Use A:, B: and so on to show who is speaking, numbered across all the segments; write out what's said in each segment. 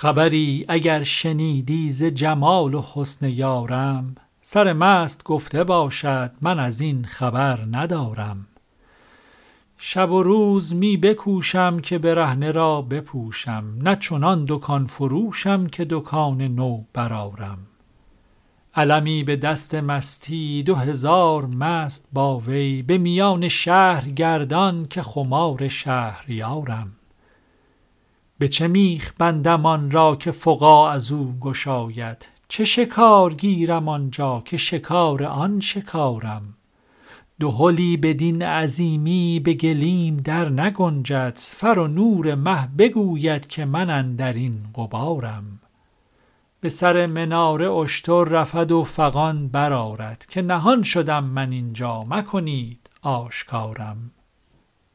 A: خبری اگر شنیدی ز جمال و حسن یارم سر مست گفته باشد من از این خبر ندارم شب و روز می بکوشم که برهنه را بپوشم نه چنان دکان فروشم که دکان نو برارم علمی به دست مستی دو هزار مست با وی به میان شهر گردان که خمار یارم به چه میخ بندم آن را که فقا از او گشاید چه شکار گیرم آنجا که شکار آن شکارم به بدین عظیمی به گلیم در نگنجد فر و نور مه بگوید که من اندر این قبارم. به سر مناره اشتر رفد و فغان برارد که نهان شدم من اینجا مکنید آشکارم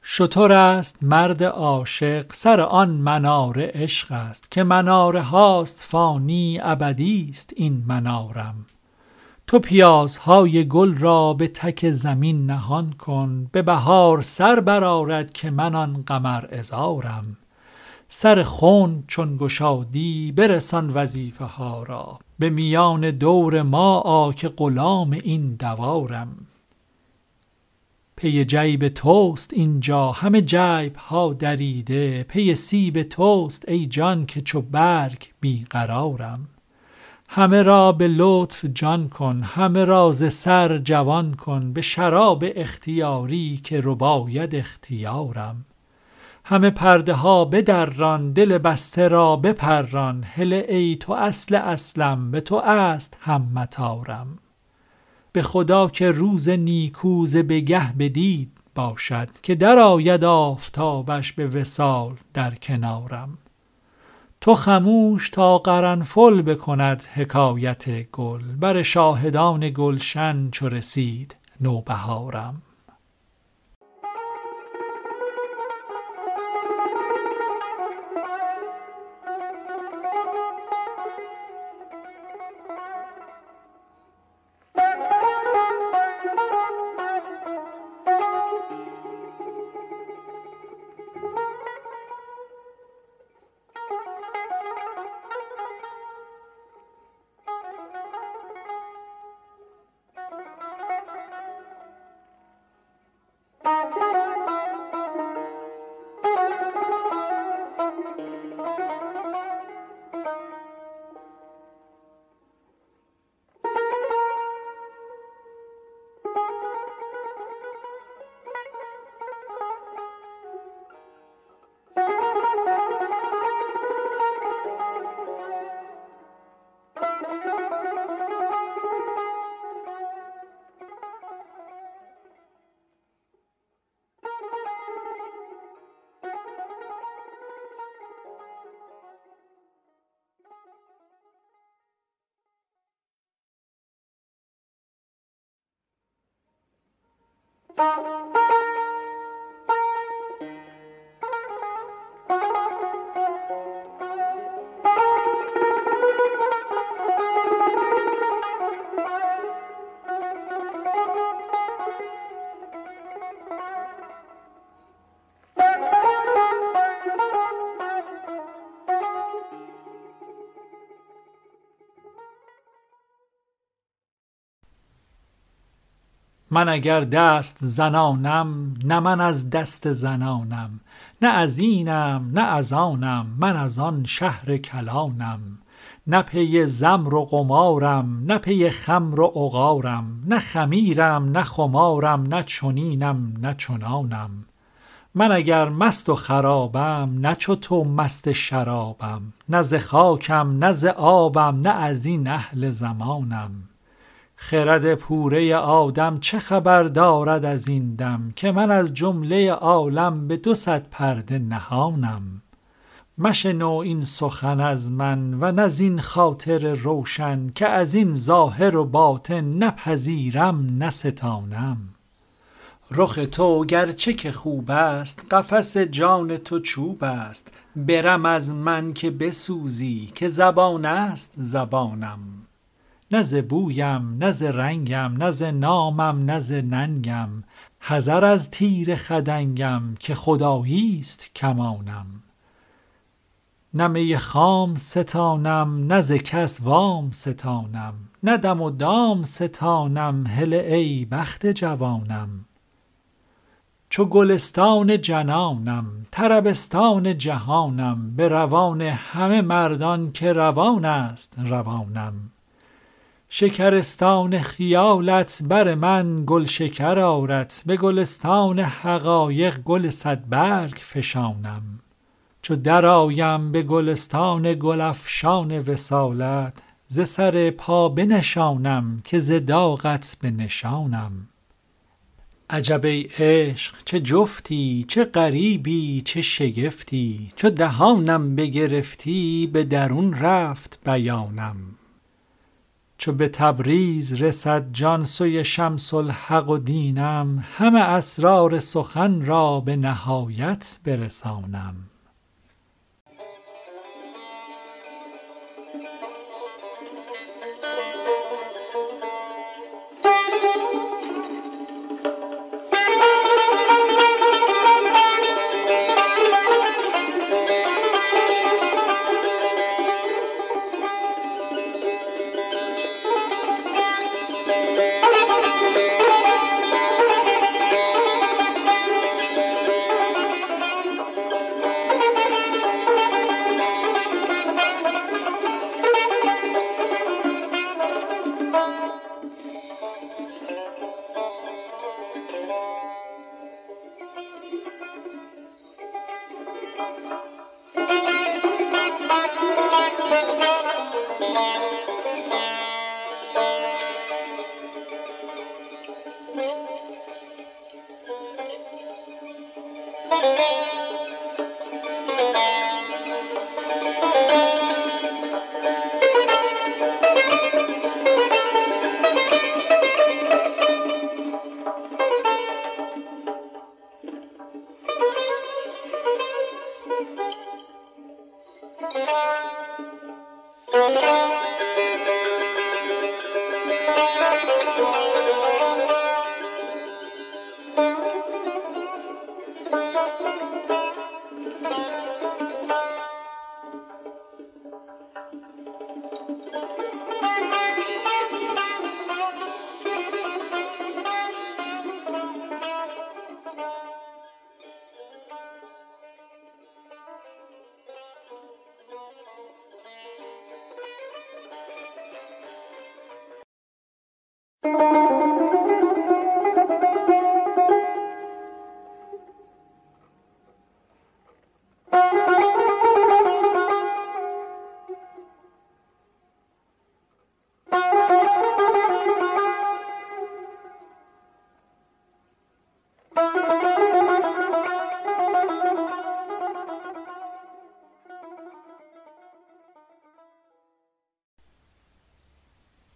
A: شطور است مرد عاشق سر آن مناره عشق است که مناره هاست فانی ابدی است این منارم تو پیازهای گل را به تک زمین نهان کن به بهار سر برارد که من آن قمر ازارم سر خون چون گشادی برسان وظیفه ها را به میان دور ما آ که غلام این دوارم پی جیب توست اینجا همه جیب ها دریده پی سیب توست ای جان که چو برگ بیقرارم همه را به لطف جان کن همه را ز سر جوان کن به شراب اختیاری که رباید اختیارم همه پرده ها بدران دل بسته را بپران هله ای تو اصل اصلم به تو است هم متارم به خدا که روز نیکوز بگه بدید باشد که در آید آفتابش به وسال در کنارم تو خموش تا قرنفل بکند حکایت گل بر شاهدان گلشن چو رسید نوبهارم Música من اگر دست زنانم نه من از دست زنانم نه از اینم نه از آنم من از آن شهر کلانم نه پی زمر و قمارم نه پی خمر و عقارم نه خمیرم نه خمارم نه چنینم نه چنانم من اگر مست و خرابم نه چو تو مست شرابم نه ز خاکم نه ز آبم نه از این اهل زمانم خرد پوره آدم چه خبر دارد از این دم که من از جمله عالم به دو صد پرده نهانم مشنو این سخن از من و نه این خاطر روشن که از این ظاهر و باطن نپذیرم نستانم رخ تو گرچه که خوب است قفس جان تو چوب است برم از من که بسوزی که زبان است زبانم نه ز بویم نه ز رنگم نه ز نامم نه ز ننگم حذر از تیر خدنگم که خدایی است کمانم نه خام ستانم نه ز کس وام ستانم نه دم و دام ستانم هله ای بخت جوانم چو گلستان جنانم طربستان جهانم به روان همه مردان که روان است روانم شکرستان خیالت بر من گل شکر آرد به گلستان حقایق گل صدبرگ فشانم چو درآیم به گلستان گلافشان وسالت ز سر پا بنشانم که ز داغت بنشانم عجب ای عشق چه جفتی چه غریبی چه شگفتی چو دهانم بگرفتی به درون رفت بیانم چو به تبریز رسد جان سوی شمس الحق و دینم همه اسرار سخن را به نهایت برسانم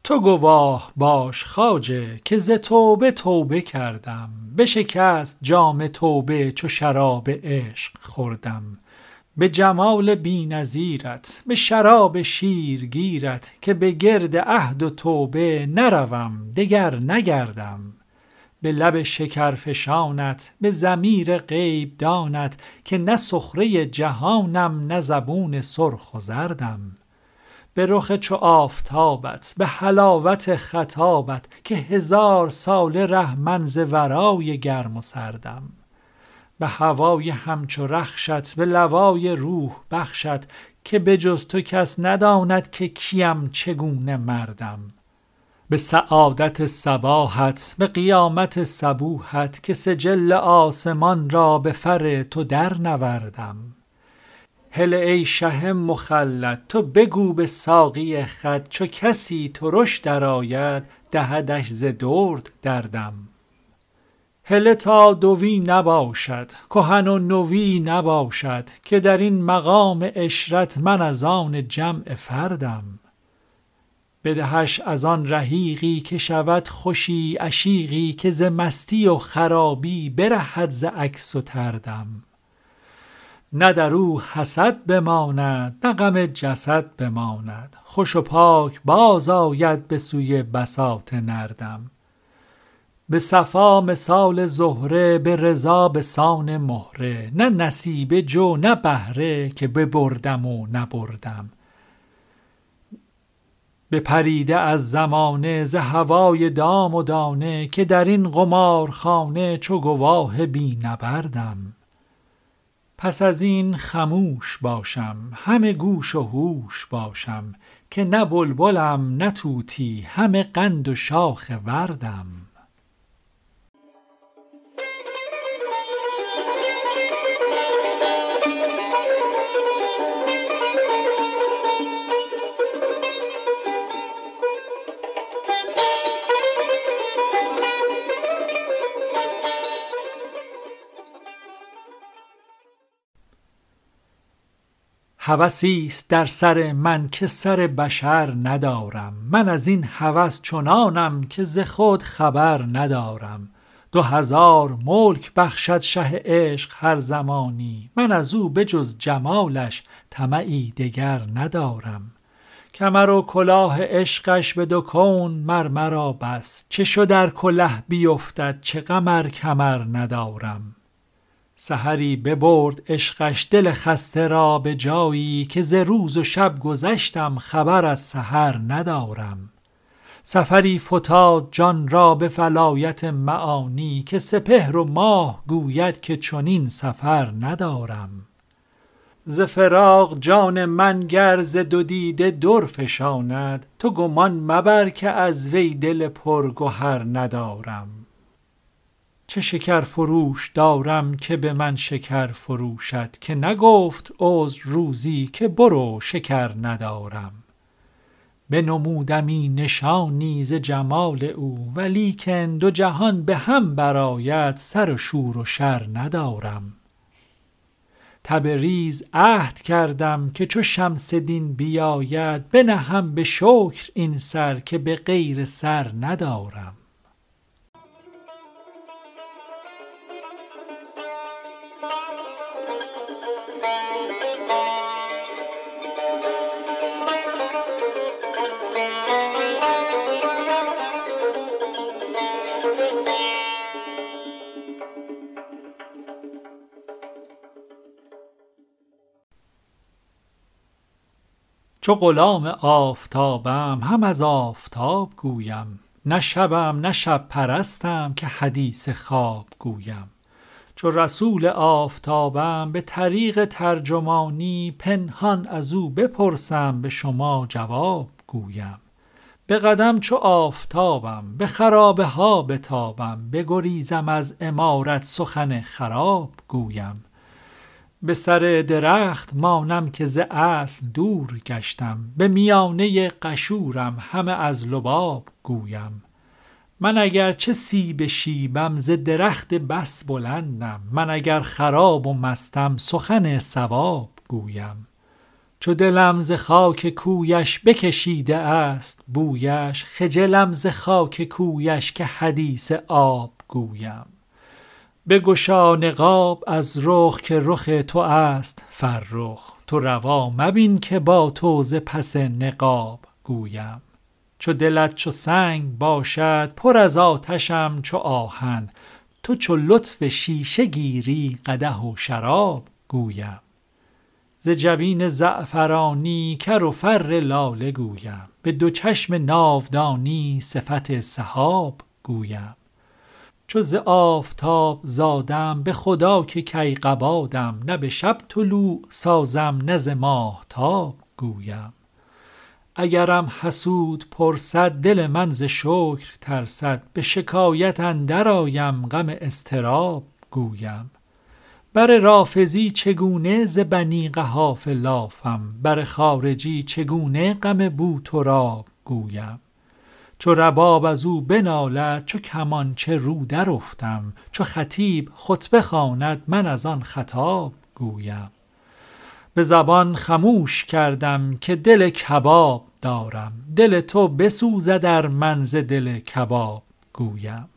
A: تو گواه باش خاجه که ز توبه توبه کردم شکست جام توبه چو شراب عشق خوردم به جمال بی نظیرت به شراب شیرگیرت که به گرد عهد و توبه نروم دگر نگردم به لب شکرفشانت به زمیر غیب دانت که نه سخره جهانم نه زبون سرخ و زردم به رخ چو آفتابت به حلاوت خطابت که هزار سال ره ز ورای گرم و سردم به هوای همچو رخشت به لوای روح بخشت که به جز تو کس نداند که کیم چگونه مردم به سعادت سباحت، به قیامت سبوحت که سجل آسمان را به فر تو در نوردم هل ای شه مخلط تو بگو به ساقی خد چو کسی ترش درآید دهدش ز درد دردم هله تا دوی نباشد کهن و نوی نباشد که در این مقام اشرت من از آن جمع فردم بدهش از آن رهیقی که شود خوشی عشیقی که ز مستی و خرابی برهد ز عکس و تردم نه در او حسد بماند نه غم جسد بماند خوش و پاک باز آید به سوی بساط نردم به صفا مثال زهره به رضا به سان مهره نه نصیب جو نه بهره که ببردم و نبردم به پریده از زمانه ز هوای دام و دانه که در این قمارخانه چو گواه بی نبردم پس از این خموش باشم همه گوش و هوش باشم که نه بلبلم نه توتی همه قند و شاخ وردم هوسی است در سر من که سر بشر ندارم من از این هوس چنانم که ز خود خبر ندارم دو هزار ملک بخشد شه عشق هر زمانی من از او بجز جمالش طمعی دگر ندارم کمر و کلاه عشقش به دو کون مرمرا بس چه شو در کله بیفتد چه قمر کمر ندارم سحری ببرد عشقش دل خسته را به جایی که ز روز و شب گذشتم خبر از سحر ندارم سفری فتاد جان را به فلایت معانی که سپهر و ماه گوید که چنین سفر ندارم ز فراق جان من گر ز دو دیده در فشاند تو گمان مبر که از وی دل پرگهر ندارم چه شکر فروش دارم که به من شکر فروشد که نگفت عذر روزی که برو شکر ندارم به بنمودمی نشانی ز جمال او که دو جهان به هم برایت سر و شور و شر ندارم تبریز عهد کردم که چو شمس دین بیاید بنهم به شکر این سر که به غیر سر ندارم چو غلام آفتابم هم از آفتاب گویم نه شبم نه شب پرستم که حدیث خواب گویم چو رسول آفتابم به طریق ترجمانی پنهان از او بپرسم به شما جواب گویم به قدم چو آفتابم به خرابه ها بتابم بگریزم از امارت سخن خراب گویم به سر درخت مانم که ز اصل دور گشتم به میانه قشورم همه از لباب گویم من اگر چه سیب شیبم ز درخت بس بلندم من اگر خراب و مستم سخن سواب گویم چو دلم ز خاک کویش بکشیده است بویش خجلم ز خاک کویش که حدیث آب گویم گشا نقاب از رخ که رخ تو است فرخ تو روا مبین که با تو ز پس نقاب گویم چو دلت چو سنگ باشد پر از آتشم چو آهن تو چو لطف شیشه گیری قده و شراب گویم ز جبین زعفرانی کر و فر لاله گویم به دو چشم ناودانی صفت صحاب گویم چو ز آفتاب زادم به خدا که قبادم نه به شب طلوع سازم نه ز ماهتاب گویم اگرم حسود پرسد دل من ز شکر ترسد به شکایت درآیم غم استراب گویم بر رافضی چگونه ز بنی قحاف لافم بر خارجی چگونه غم بوتراب گویم چو رباب از او بنالد چو کمانچه رو افتم چو خطیب خطبه خواند من از آن خطاب گویم به زبان خموش کردم که دل کباب دارم دل تو بسوزد در منز دل کباب گویم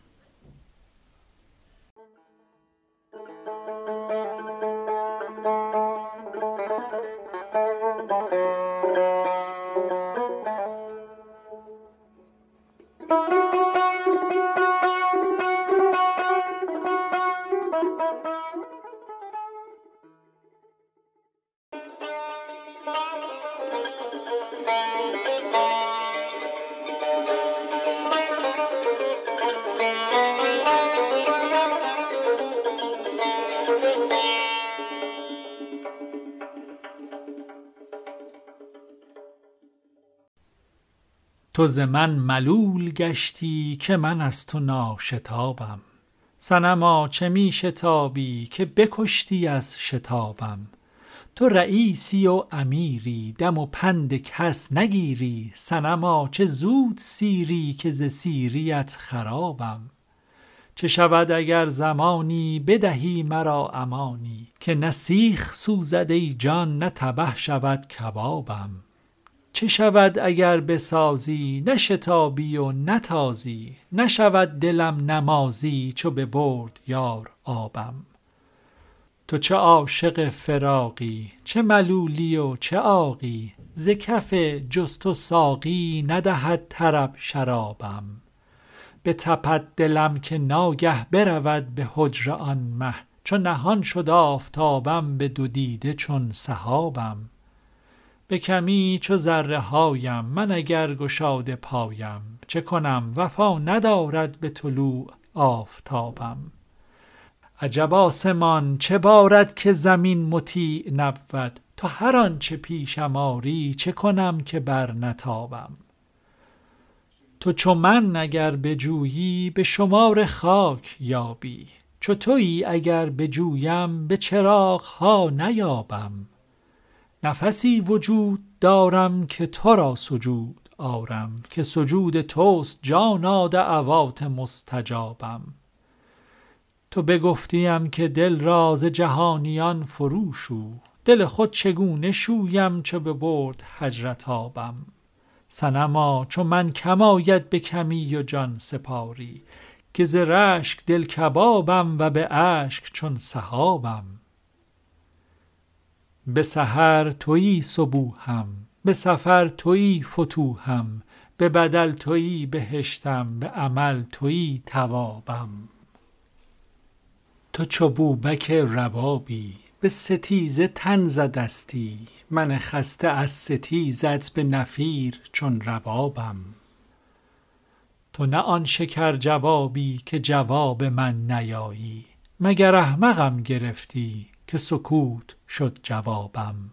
A: تو ز من ملول گشتی که من از تو ناشتابم سنما چه می شتابی که بکشتی از شتابم تو رئیسی و امیری دم و پند کس نگیری سنما چه زود سیری که ز سیریت خرابم چه شود اگر زمانی بدهی مرا امانی که نسیخ سیخ سوزد ای جان نه تبه شود کبابم چه شود اگر بسازی نه شتابی و نتازی نشود دلم نمازی چو به برد یار آبم تو چه عاشق فراقی چه ملولی و چه آقی ز کف جست و ساقی ندهد طرب شرابم به تپد دلم که ناگه برود به حجر آن مه چو نهان شد آفتابم به دو دیده چون سحابم به کمی چو ذره هایم من اگر گشاده پایم چه کنم وفا ندارد به طلوع آفتابم عجب آسمان چه بارد که زمین مطیع نبود تو هر آنچه پیشم آری چه کنم که بر نتابم تو چو من اگر بجویی به شمار خاک یابی چو تویی اگر بجویم به چراغ ها نیابم نفسی وجود دارم که تو را سجود آرم که سجود توست جانا دعوات مستجابم تو بگفتیم که دل راز جهانیان فروشو دل خود چگونه شویم چه به برد حجرت آبم سنما چون من کمایت به کمی و جان سپاری که ز رشک دل کبابم و به اشک چون سحابم به سحر تویی صبوهم به سفر تویی فتوهم به بدل تویی بهشتم به عمل تویی توابم تو چوبوبک بکه ربابی به ستیزه تن زدستی من خسته از ستیزت به نفیر چون ربابم تو نه آن شکر جوابی که جواب من نیایی مگر احمقم گرفتی که سکوت شد جوابم